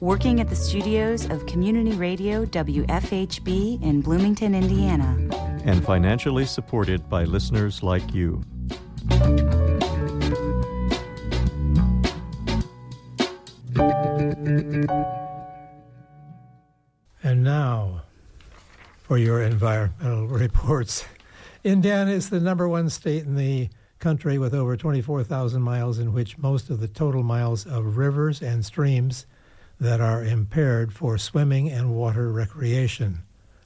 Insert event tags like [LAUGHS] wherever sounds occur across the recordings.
working at the studios of Community Radio WFHB in Bloomington, Indiana. And financially supported by listeners like you. And now for your environmental [LAUGHS] reports. Indiana is the number one state in the country with over 24,000 miles, in which most of the total miles of rivers and streams that are impaired for swimming and water recreation,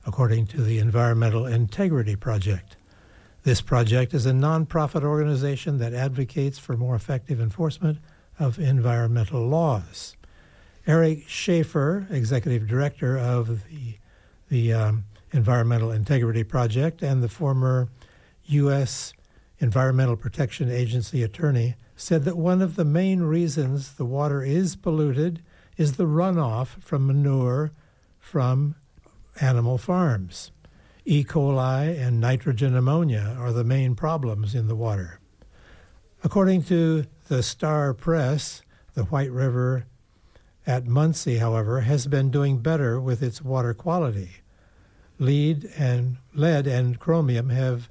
according to the Environmental Integrity Project. This project is a nonprofit organization that advocates for more effective enforcement of environmental laws. Eric Schaeffer, executive director of the, the um, Environmental Integrity Project and the former U.S. Environmental Protection Agency attorney, said that one of the main reasons the water is polluted is the runoff from manure from animal farms. E. coli and nitrogen ammonia are the main problems in the water. According to the Star Press, the White River at Muncie, however, has been doing better with its water quality. Lead and lead and chromium have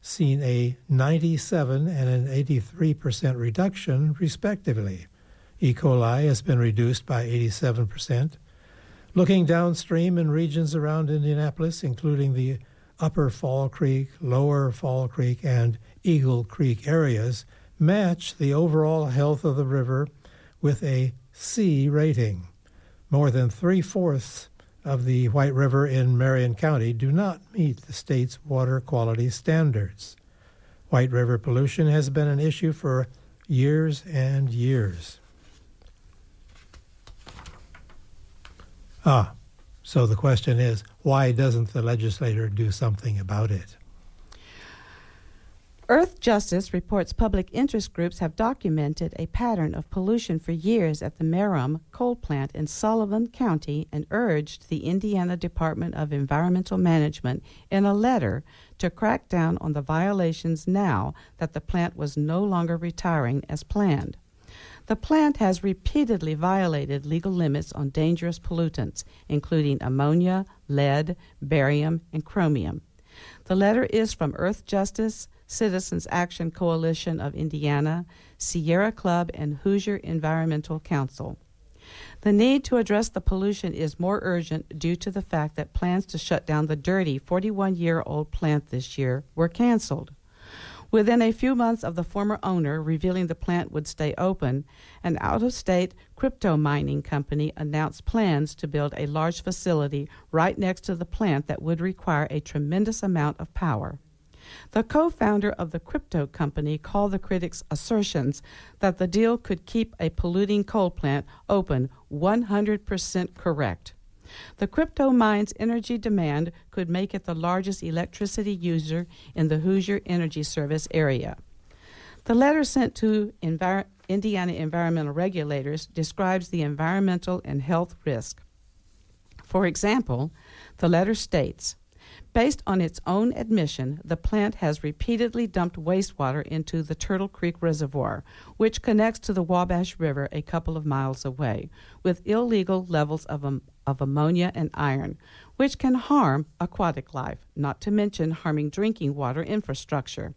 seen a 97 and an 83% reduction, respectively. E. coli has been reduced by 87%. Looking downstream in regions around Indianapolis, including the Upper Fall Creek, Lower Fall Creek, and Eagle Creek areas, match the overall health of the river with a C rating. More than three fourths of the White River in Marion County do not meet the state's water quality standards. White River pollution has been an issue for years and years. Ah, so the question is why doesn't the legislator do something about it? Earthjustice reports public interest groups have documented a pattern of pollution for years at the Merom coal plant in Sullivan County and urged the Indiana Department of Environmental Management in a letter to crack down on the violations now that the plant was no longer retiring as planned. The plant has repeatedly violated legal limits on dangerous pollutants, including ammonia, lead, barium, and chromium. The letter is from Earth Justice, Citizens Action Coalition of Indiana, Sierra Club, and Hoosier Environmental Council. The need to address the pollution is more urgent due to the fact that plans to shut down the dirty 41 year old plant this year were canceled. Within a few months of the former owner revealing the plant would stay open, an out of state crypto mining company announced plans to build a large facility right next to the plant that would require a tremendous amount of power. The co founder of the crypto company called the critics' assertions that the deal could keep a polluting coal plant open 100% correct. The crypto mine's energy demand could make it the largest electricity user in the Hoosier Energy Service area. The letter sent to Envir- Indiana environmental regulators describes the environmental and health risk. For example, the letter states Based on its own admission, the plant has repeatedly dumped wastewater into the Turtle Creek Reservoir, which connects to the Wabash River a couple of miles away, with illegal levels of, um, of ammonia and iron, which can harm aquatic life, not to mention harming drinking water infrastructure.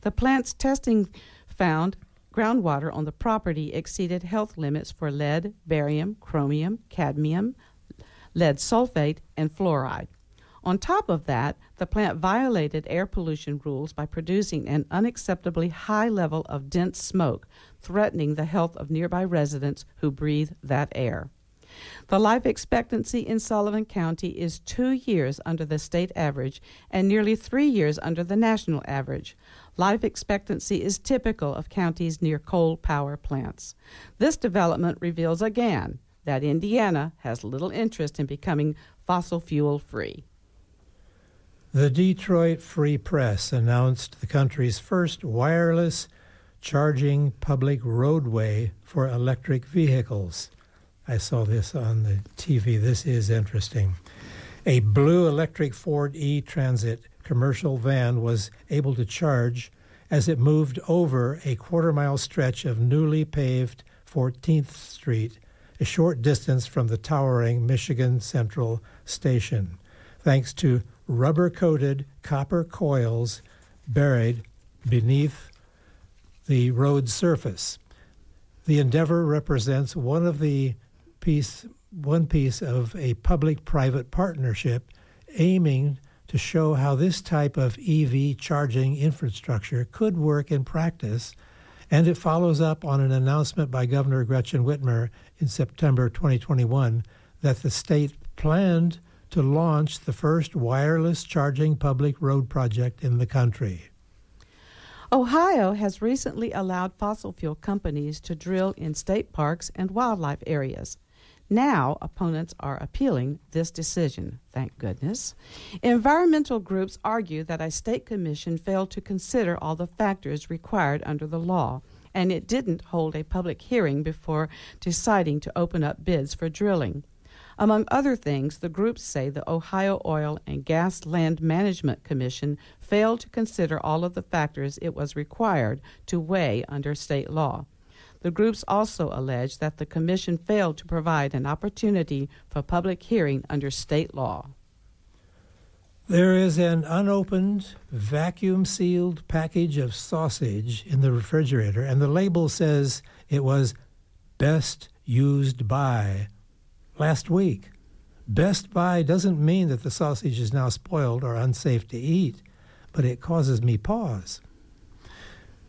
The plant's testing found groundwater on the property exceeded health limits for lead, barium, chromium, cadmium, lead sulfate, and fluoride. On top of that, the plant violated air pollution rules by producing an unacceptably high level of dense smoke, threatening the health of nearby residents who breathe that air. The life expectancy in Sullivan County is two years under the state average and nearly three years under the national average. Life expectancy is typical of counties near coal power plants. This development reveals again that Indiana has little interest in becoming fossil fuel free. The Detroit Free Press announced the country's first wireless charging public roadway for electric vehicles. I saw this on the TV. This is interesting. A blue electric Ford E Transit commercial van was able to charge as it moved over a quarter mile stretch of newly paved 14th Street, a short distance from the towering Michigan Central Station, thanks to rubber coated copper coils buried beneath the road surface. The endeavor represents one of the piece one piece of a public private partnership aiming to show how this type of EV charging infrastructure could work in practice, and it follows up on an announcement by Governor Gretchen Whitmer in September 2021 that the state planned to launch the first wireless charging public road project in the country. Ohio has recently allowed fossil fuel companies to drill in state parks and wildlife areas. Now, opponents are appealing this decision, thank goodness. Environmental groups argue that a state commission failed to consider all the factors required under the law, and it didn't hold a public hearing before deciding to open up bids for drilling. Among other things, the groups say the Ohio Oil and Gas Land Management Commission failed to consider all of the factors it was required to weigh under state law. The groups also allege that the Commission failed to provide an opportunity for public hearing under state law. There is an unopened, vacuum sealed package of sausage in the refrigerator, and the label says it was best used by last week. Best by doesn't mean that the sausage is now spoiled or unsafe to eat, but it causes me pause.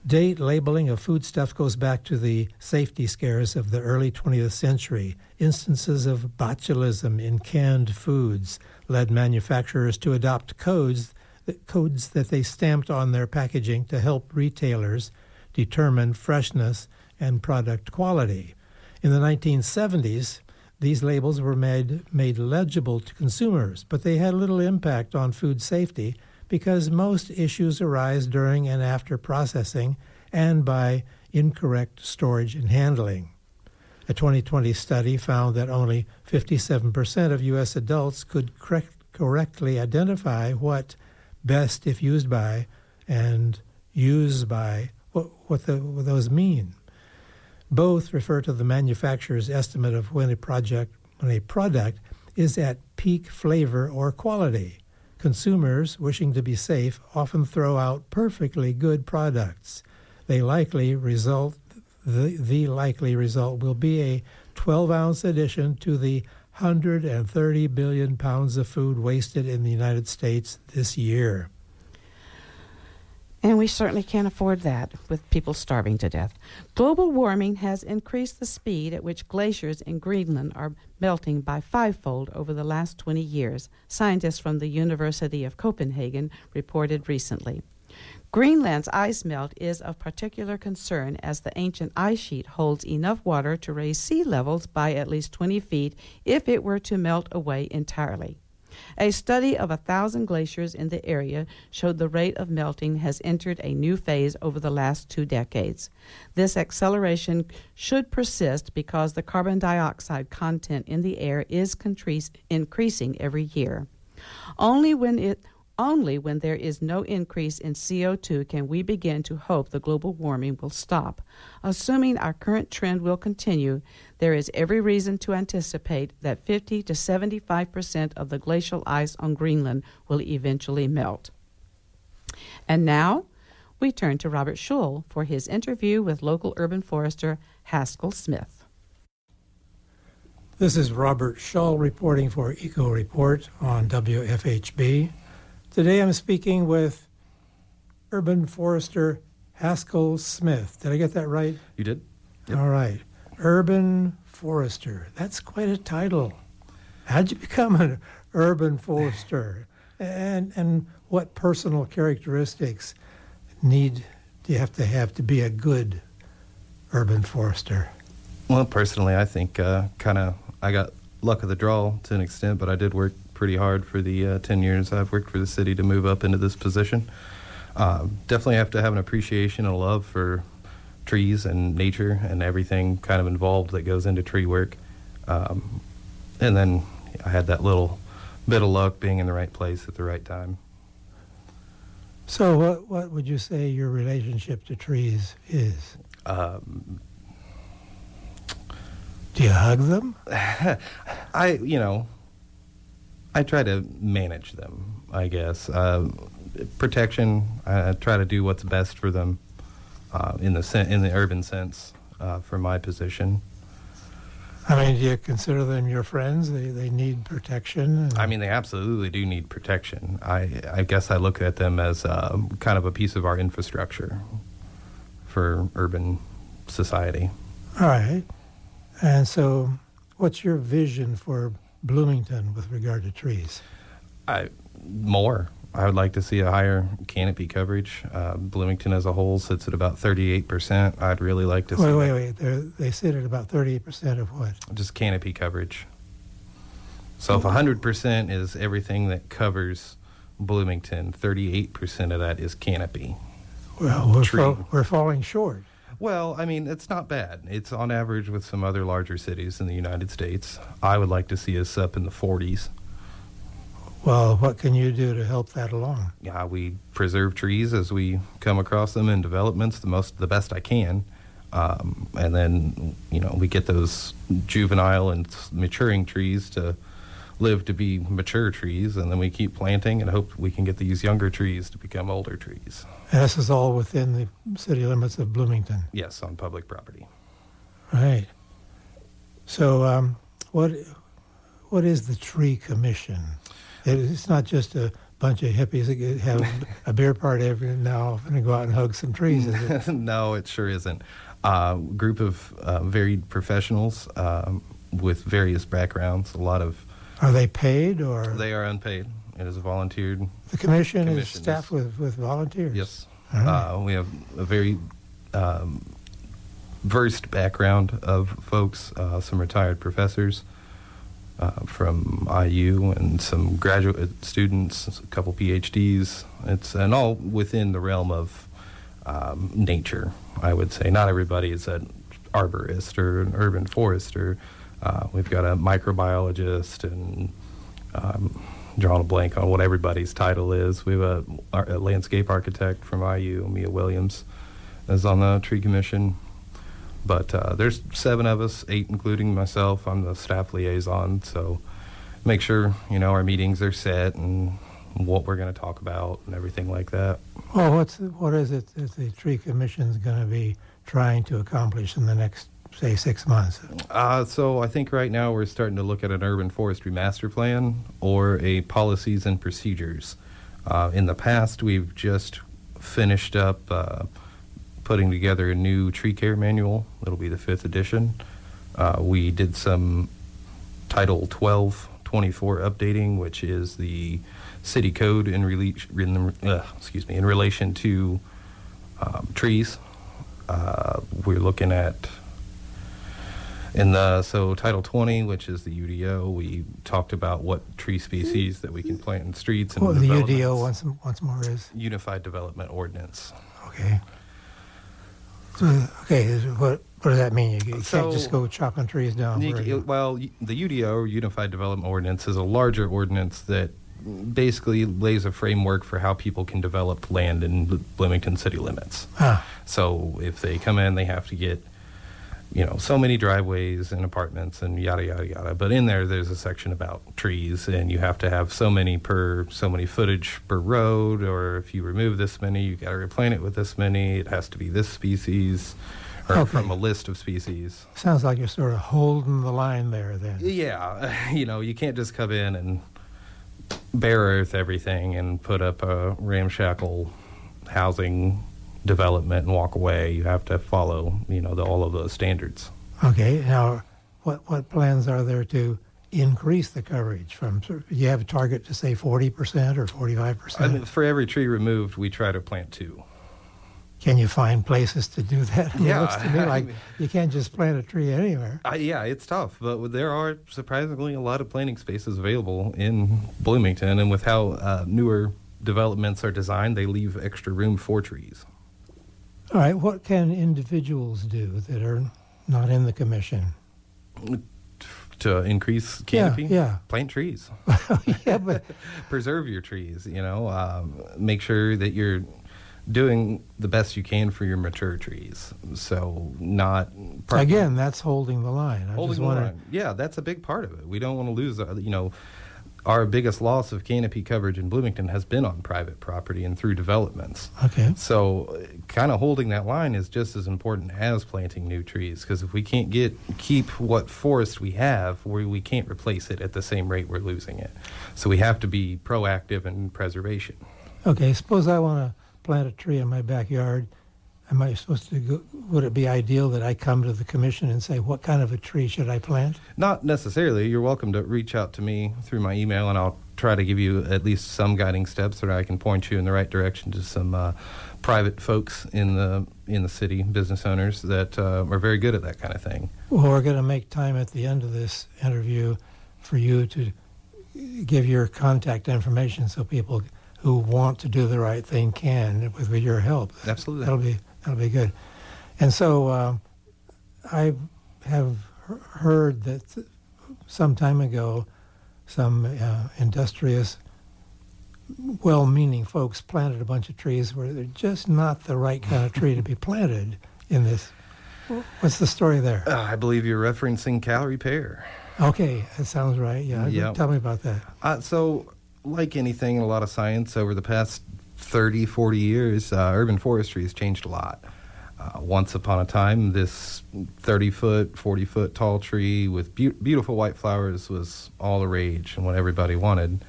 Date labeling of foodstuffs goes back to the safety scares of the early 20th century. Instances of botulism in canned foods led manufacturers to adopt codes that, codes that they stamped on their packaging to help retailers determine freshness and product quality. In the 1970s, these labels were made, made legible to consumers, but they had little impact on food safety because most issues arise during and after processing and by incorrect storage and handling. A 2020 study found that only 57% of U.S. adults could correct, correctly identify what best if used by and used by, what, what, the, what those mean. Both refer to the manufacturer's estimate of when a project when a product is at peak flavor or quality. Consumers wishing to be safe often throw out perfectly good products. They likely result the, the likely result will be a 12 ounce addition to the 130 billion pounds of food wasted in the United States this year. And we certainly can't afford that with people starving to death. Global warming has increased the speed at which glaciers in Greenland are melting by fivefold over the last 20 years, scientists from the University of Copenhagen reported recently. Greenland's ice melt is of particular concern as the ancient ice sheet holds enough water to raise sea levels by at least 20 feet if it were to melt away entirely. A study of a thousand glaciers in the area showed the rate of melting has entered a new phase over the last two decades. This acceleration should persist because the carbon dioxide content in the air is increasing every year. Only when it only when there is no increase in CO2 can we begin to hope the global warming will stop. Assuming our current trend will continue, there is every reason to anticipate that 50 to 75 percent of the glacial ice on Greenland will eventually melt. And now, we turn to Robert Shull for his interview with local urban forester Haskell Smith. This is Robert Shull reporting for Eco Report on WFHB. Today I'm speaking with urban forester Haskell Smith. Did I get that right? You did? Yep. All right. Urban forester. That's quite a title. How'd you [LAUGHS] become an urban forester? and and what personal characteristics need do you have to have to be a good urban forester? Well, personally, I think uh, kind of I got luck of the draw to an extent, but I did work pretty hard for the uh, 10 years I've worked for the city to move up into this position. Uh, definitely have to have an appreciation and a love for trees and nature and everything kind of involved that goes into tree work. Um, and then I had that little bit of luck being in the right place at the right time. So, what what would you say your relationship to trees is? Um, Do you hug them? [LAUGHS] I, you know, I try to manage them, I guess. Uh, protection, I, try to do what's best for them uh, in the sen- in the urban sense uh, for my position. I mean, do you consider them your friends? They they need protection. I mean, they absolutely do need protection. I, I guess I look at them as um, kind of a piece of our infrastructure for urban society. All right. And so, what's your vision for Bloomington with regard to trees? I more. I would like to see a higher canopy coverage. Uh, Bloomington as a whole sits at about 38%. I'd really like to see Wait, wait, wait. They're, they sit at about 38% of what? just canopy coverage. So if 100% is everything that covers Bloomington, 38% of that is canopy. Well, we're, we're falling short. Well, I mean, it's not bad. It's on average with some other larger cities in the United States. I would like to see us up in the 40s. Well, what can you do to help that along? Yeah, we preserve trees as we come across them in developments the most, the best I can, um, and then you know we get those juvenile and maturing trees to live to be mature trees, and then we keep planting and hope we can get these younger trees to become older trees. And this is all within the city limits of Bloomington. Yes, on public property. Right. So, um, what what is the tree commission? It, it's not just a bunch of hippies that have a beer party every now and then go out and hug some trees. Is it? [LAUGHS] no, it sure isn't. Uh, group of uh, varied professionals um, with various backgrounds. A lot of Are they paid or they are unpaid. It is a volunteered the commission, is staffed with, with volunteers? Yes. Right. Uh, we have a very um, versed background of folks, uh, some retired professors uh, from IU and some graduate students, a couple PhDs. It's and all within the realm of um, nature, I would say. Not everybody is an arborist or an urban forester. Uh, we've got a microbiologist and um, drawing a blank on what everybody's title is. We have a, a landscape architect from IU, Mia Williams, is on the tree commission. But uh, there's seven of us, eight including myself. I'm the staff liaison, so make sure you know our meetings are set and what we're going to talk about and everything like that. Well, what's what is it that the tree commission is going to be trying to accomplish in the next, say, six months? Uh, so I think right now we're starting to look at an urban forestry master plan or a policies and procedures. Uh, in the past, we've just finished up uh, putting together a new tree care manual. It'll be the fifth edition. Uh, we did some Title 1224 updating, which is the city code in, rele- in uh, excuse me in relation to um, trees. Uh, we're looking at in the so Title 20, which is the UDO, we talked about what tree species that we can plant in streets and Well, the UDO once once more is Unified Development Ordinance. okay. So, okay, what what does that mean? You, So- can't just go chopping trees down. You- well, the UDO, or Unified Development Ordinance, is a larger ordinance that basically lays a framework for how people can develop land in Bloomington city limits. ah, So if they come in, they have to get, you know, so many driveways and apartments and yada yada yada. But in there, there's a section about trees, and you have to have so many per so many footage per road, or if you remove this many, you got to replant it with this many. It has to be this species, or Okay. from a list of species. sounds like you're sort of holding the line there. Then Yeah, [LAUGHS] you know, you can't just come in and bare earth everything and put up a ramshackle housing development and walk away. You have to follow, you know, the, all of those standards. okay. Now, what what plans are there to increase the coverage from? of- You have a target to say forty percent or forty five percent? for every tree removed, we try to plant two. can you find places to do that? I mean, Yeah, it looks to me I [LAUGHS] like mean- you can't just plant a tree anywhere. Uh, yeah, it's tough, but there are surprisingly a lot of planting spaces available in Bloomington, and with how uh, newer developments are designed, they leave extra room for trees. All right, what can individuals do that are not in the commission? To increase canopy, yeah. plant trees, [LAUGHS] yeah, but [LAUGHS] preserve your trees. You know, um, make sure that you're doing the best you can for your mature trees. So not part- again, that's holding the line. I holding just the line. Yeah, that's a big part of it. We don't want to lose. uh, You know, our biggest loss of canopy coverage in Bloomington has been on private property and through developments. Okay. So, kind of holding that line is just as important as planting new trees because if we can't get keep what forest we have, we we can't replace it at the same rate we're losing it. So we have to be proactive in preservation. Okay, suppose I want to plant a tree in my backyard. Am I supposed to go? Would it be ideal that I come to the commission and say, what kind of a tree should I plant? Not necessarily. You're welcome to reach out to me through my email, and I'll try to give you at least some guiding steps so that I can point you in the right direction to some uh, private folks in the in the city, business owners that uh, are very good at that kind of thing. Well, we're going to make time at the end of this interview for you to give your contact information so people who want to do the right thing can with, with your help. Absolutely. That'll be that'll be good. And so uh, I have heard that some time ago, some uh, industrious, well-meaning folks planted a bunch of trees where they're just not the right kind of tree to be [LAUGHS] planted in this. What's the story there? Uh, I believe you're referencing Callery pear. Okay, that sounds right. Yeah, Yep. tell me about that. Uh, so, like anything in a lot of science, over the past 30, 40 years, uh, urban forestry has changed a lot. Uh, once upon a time, this 30 foot, 40 foot tall tree with beau- beautiful white flowers was all the rage and what everybody wanted.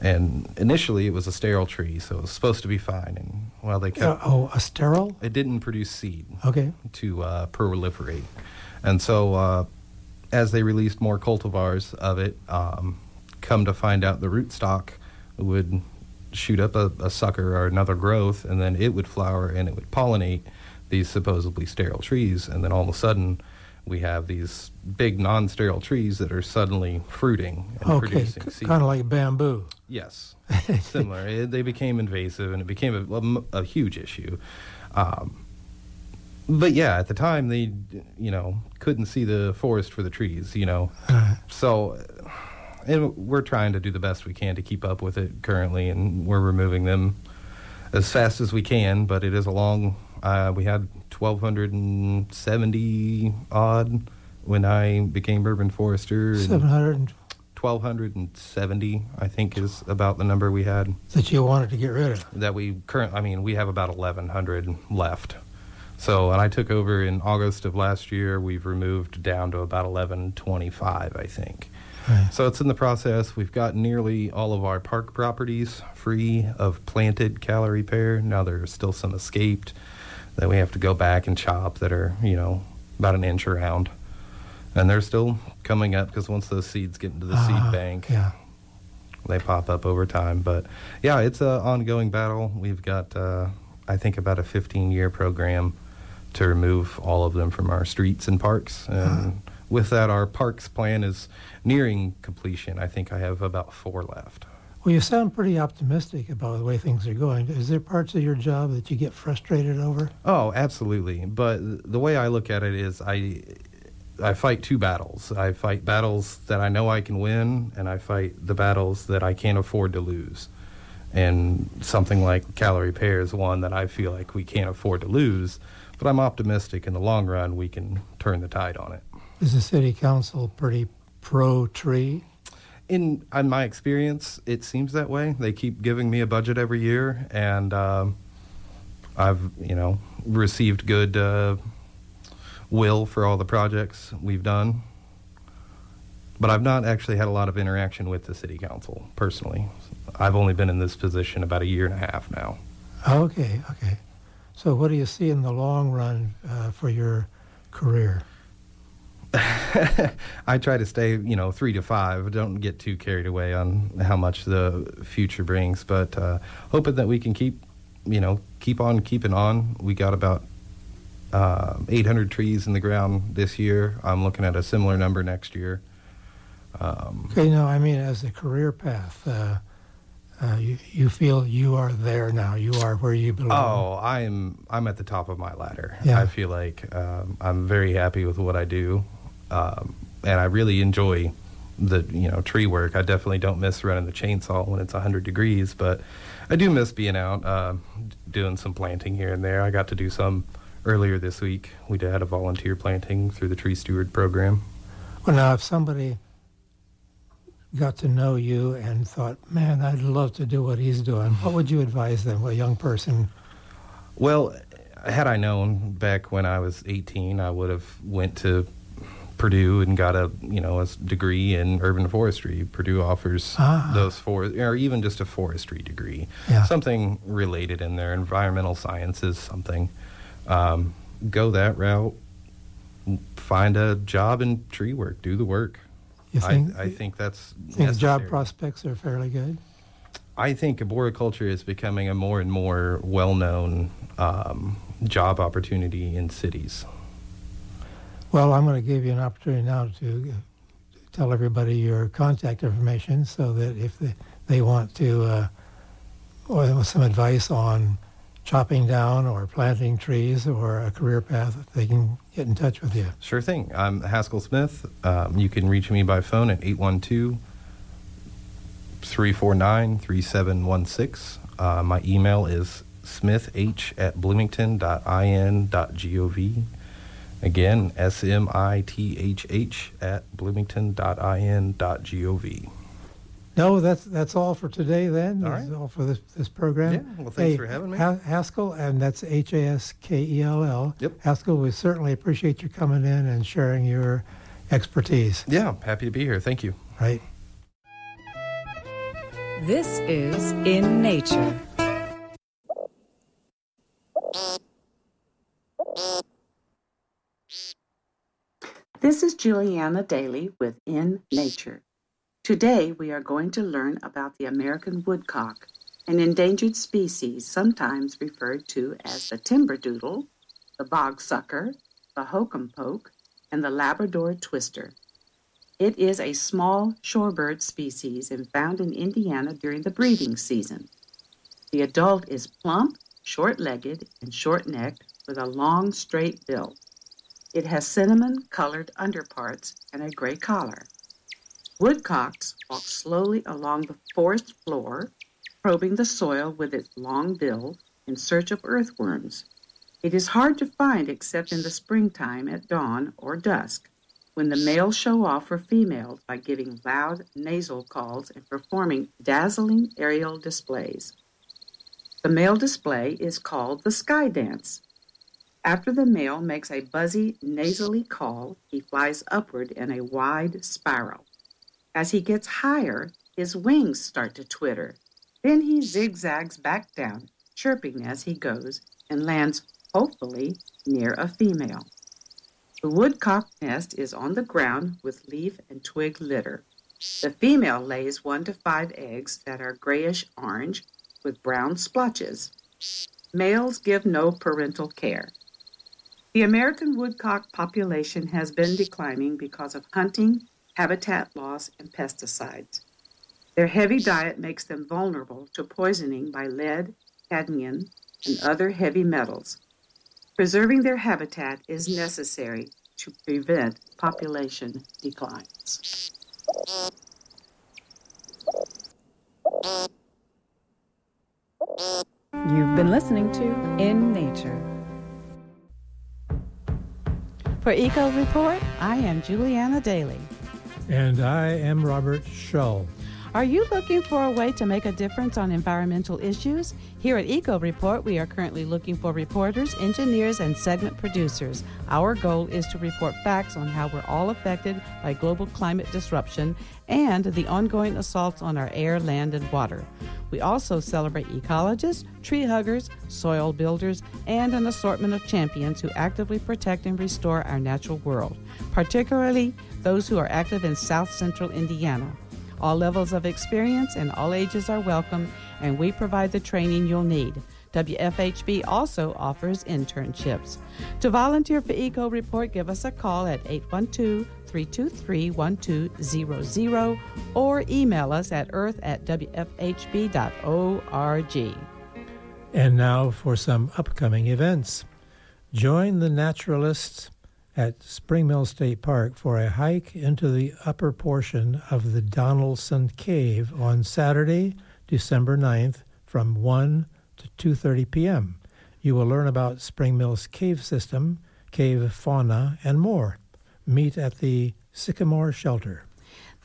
And initially, it was a sterile tree, so it was supposed to be fine. And well, they Uh, kept oh, a sterile? it didn't produce seed Okay. to uh, proliferate. And so, uh, as they released more cultivars of it, um, come to find out the rootstock would shoot up a, a sucker or another growth, and then it would flower and it would pollinate these supposedly sterile trees. And then all of a sudden, we have these big non sterile trees that are suddenly fruiting and Okay, producing seed. kind of like bamboo. Yes, [LAUGHS] similar. It, they became invasive, and it became a a huge issue. Um, but yeah, at the time they, you know, couldn't see the forest for the trees. You know, Uh, so and we're trying to do the best we can to keep up with it currently, and we're removing them as fast as we can. But it is a long. Uh, we had 1,270 odd when I became urban forester. and- 700 1270 i think is about the number we had that you wanted to get rid of. that we current i mean we have about 1100 left so and i took over in august of last year we've removed down to about 1125 i think Right. so it's in the process we've got nearly all of our park properties free of planted Callery pear now there's still some escaped that we have to go back and chop that are you know about an inch around and they're still coming up because once those seeds get into the Ah, seed bank Yeah. they pop up over time. But yeah, it's an ongoing battle. We've got, uh, I think, about a 15 year program to remove all of them from our streets and parks. And with that, our parks plan is nearing completion. I think I have about four left. Well, you sound pretty optimistic about the way things are going. Is there parts of your job that you get frustrated over? Oh, absolutely. But the way I look at it is I I fight two battles. I fight battles that I know I can win and I fight the battles that I can't afford to lose. And something like Callery pear is one that I feel like we can't afford to lose, but I'm optimistic in the long run we can turn the tide on it. Is the city council pretty pro tree? in in my experience, it seems that way. They keep giving me a budget every year, and um, I've you know received good uh, will for all the projects we've done. But I've not actually had a lot of interaction with the city council personally. I've only been in this position about a year and a half now. Okay, okay. So, what do you see in the long run uh, for your career? [LAUGHS] I try to stay, you know, three to five. Don't get too carried away on how much the future brings, but uh, hoping that we can keep you know, keep on keeping on. We got about uh, 800 trees in the ground this year. I'm looking at a similar number next year. Um, okay, no, I mean as a career path, uh, uh, you you feel you are there now. You are where you belong. Oh, I'm I'm at the top of my ladder. Yeah. I feel like um, I'm very happy with what I do, um, and I really enjoy the you know tree work. I definitely don't miss running the chainsaw when it's 100 degrees, but I do miss being out uh, doing some planting here and there. I got to do some earlier this week. We had a volunteer planting through the Tree Steward program. Well, now if somebody got to know you and thought, "Man, I'd love to do what he's doing," what would you advise them, a young person? Well, had I known back when I was 18, I would have went to Purdue and got a you know a degree in urban forestry. Purdue offers ah. those for or even just a forestry degree, yeah. something related in there, environmental sciences, something. Um, go that route. Find a job in tree work. Do the work. You think, I, I think that's think job prospects are fairly good. I think arboriculture is becoming a more and more well-known um, job opportunity in cities. Well, I'm going to give you an opportunity now to tell everybody your contact information so that if they, they want to, uh, or some advice on chopping down or planting trees or a career path, they can get in touch with you. Sure thing. I'm Haskell Smith. Um, you can reach me by phone at 812 349 3716. Uh, my email is smithh at bloomington.in.gov. Again, S M I T H H at bloomington.in.gov. No, that's that's all for today. Then all right. all for this this program. Yeah. Well, thanks hey, for having me, Haskell, and that's H A S K E L L. Yep. Haskell, we certainly appreciate you coming in and sharing your expertise. Yeah, happy to be here. Thank you. Right. This is in nature. This is Juliana Daly with In Nature. Today we are going to learn about the American woodcock, an endangered species sometimes referred to as the timber doodle, the bog sucker, the hokum poke, and the Labrador twister. It is a small shorebird species and found in Indiana during the breeding season. The adult is plump, short legged, and short necked with a long, straight bill. It has cinnamon colored underparts and a gray collar. Woodcocks walk slowly along the forest floor, probing the soil with its long bill in search of earthworms. It is hard to find except in the springtime at dawn or dusk, when the males show off for females by giving loud nasal calls and performing dazzling aerial displays. The male display is called the sky dance. After the male makes a buzzy, nasally call, he flies upward in a wide spiral. As he gets higher, his wings start to twitter. Then he zigzags back down, chirping as he goes, and lands, hopefully, near a female. The woodcock nest is on the ground with leaf and twig litter. The female lays one to five eggs that are grayish orange with brown splotches. Males give no parental care. The American woodcock population has been declining because of hunting, habitat loss, and pesticides. Their heavy diet makes them vulnerable to poisoning by lead, cadmium, and other heavy metals. Preserving their habitat is necessary to prevent population declines. You've been listening to In Nature. For Eco Report, I am Juliana Daly. And I am Robert Shull. Are you looking for a way to make a difference on environmental issues? Here at Eco Report, we are currently looking for reporters, engineers, and segment producers. Our goal is to report facts on how we're all affected by global climate disruption and the ongoing assaults on our air, land, and water. We also celebrate ecologists, tree huggers, soil builders, and an assortment of champions who actively protect and restore our natural world, particularly those who are active in South Central Indiana. All levels of experience and all ages are welcome, and we provide the training you'll need. WFHB also offers internships. To volunteer for Eco Report, give us a call at 812 323 1200 or email us at earth at wfhb.org. And now for some upcoming events. Join the naturalists at Spring Mill State Park for a hike into the upper portion of the Donaldson Cave on Saturday, December 9th from 1 to 2:30 p.m. You will learn about Spring Mill's cave system, cave fauna, and more. Meet at the Sycamore Shelter.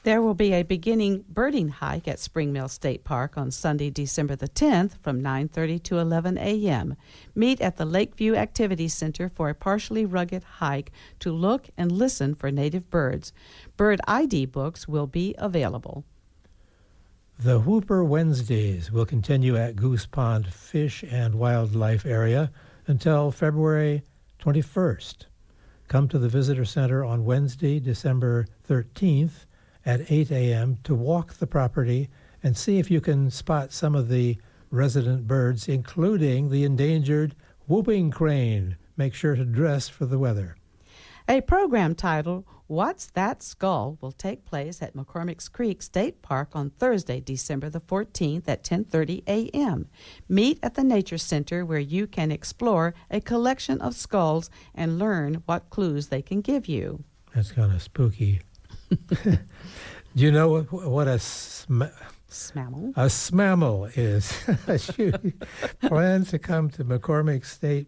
There will be a beginning birding hike at Spring Mill State Park on Sunday, December the 10th from 9:30 to 11 a.m. Meet at the Lakeview Activity Center for a partially rugged hike to look and listen for native birds. Bird ID books will be available. The Whooper Wednesdays will continue at Goose Pond Fish and Wildlife Area until February 21st. Come to the Visitor Center on Wednesday, December 13th at 8 a.m. to walk the property and see if you can spot some of the resident birds, including the endangered whooping crane. Make sure to dress for the weather. A program titled What's That Skull will take place at McCormick's Creek State Park on Thursday, December the 14th at 10:30 a.m. Meet at the Nature Center where you can explore a collection of skulls and learn what clues they can give you. That's kind of spooky. Do [LAUGHS] you know what, what a sm- Smammal. a smammal is? [LAUGHS] you plan to come to McCormick State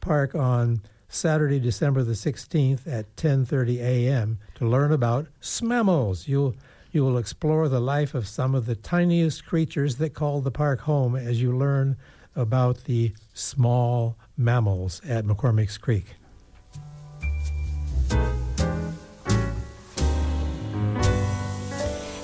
Park on Saturday, December the 16th at 10:30 a.m. to learn about smammals. You'll you will explore the life of some of the tiniest creatures that call the park home as you learn about the small mammals at McCormick's Creek.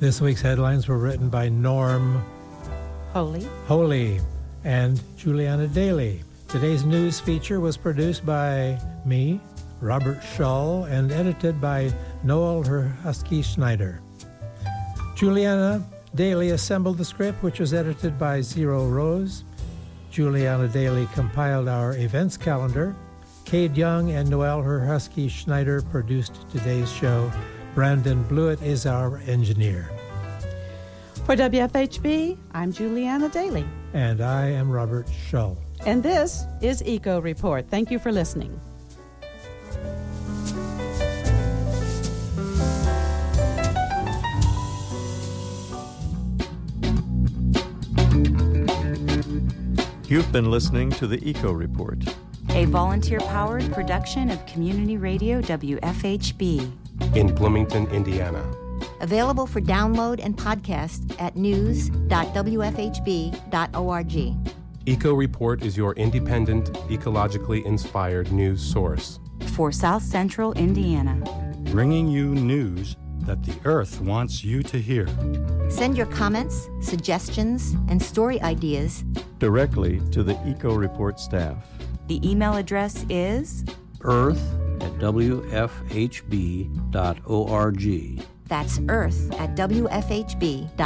This week's headlines were written by Norm Holy. Holy and Juliana Daly. Today's news feature was produced by me, Robert Shull, and edited by Noel Husky Schneider. Juliana Daly assembled the script, which was edited by Zero Rose. Juliana Daly compiled our events calendar. Cade Young and Noel Husky Schneider produced today's show. Brandon Blewett is our engineer. For WFHB, I'm Juliana Daly. And I am Robert Shull. And this is Eco Report. Thank you for listening. You've been listening to the Eco Report, a volunteer powered production of Community Radio WFHB in Bloomington, Indiana. Available for download and podcast at news.wfhb.org. Eco Report is your independent, ecologically inspired news source. For South Central Indiana. Bringing you news that the Earth wants you to hear. Send your comments, suggestions, and story ideas directly to the Eco Report staff. The email address is earth at wfhb.org. That's earth at wfhb.org.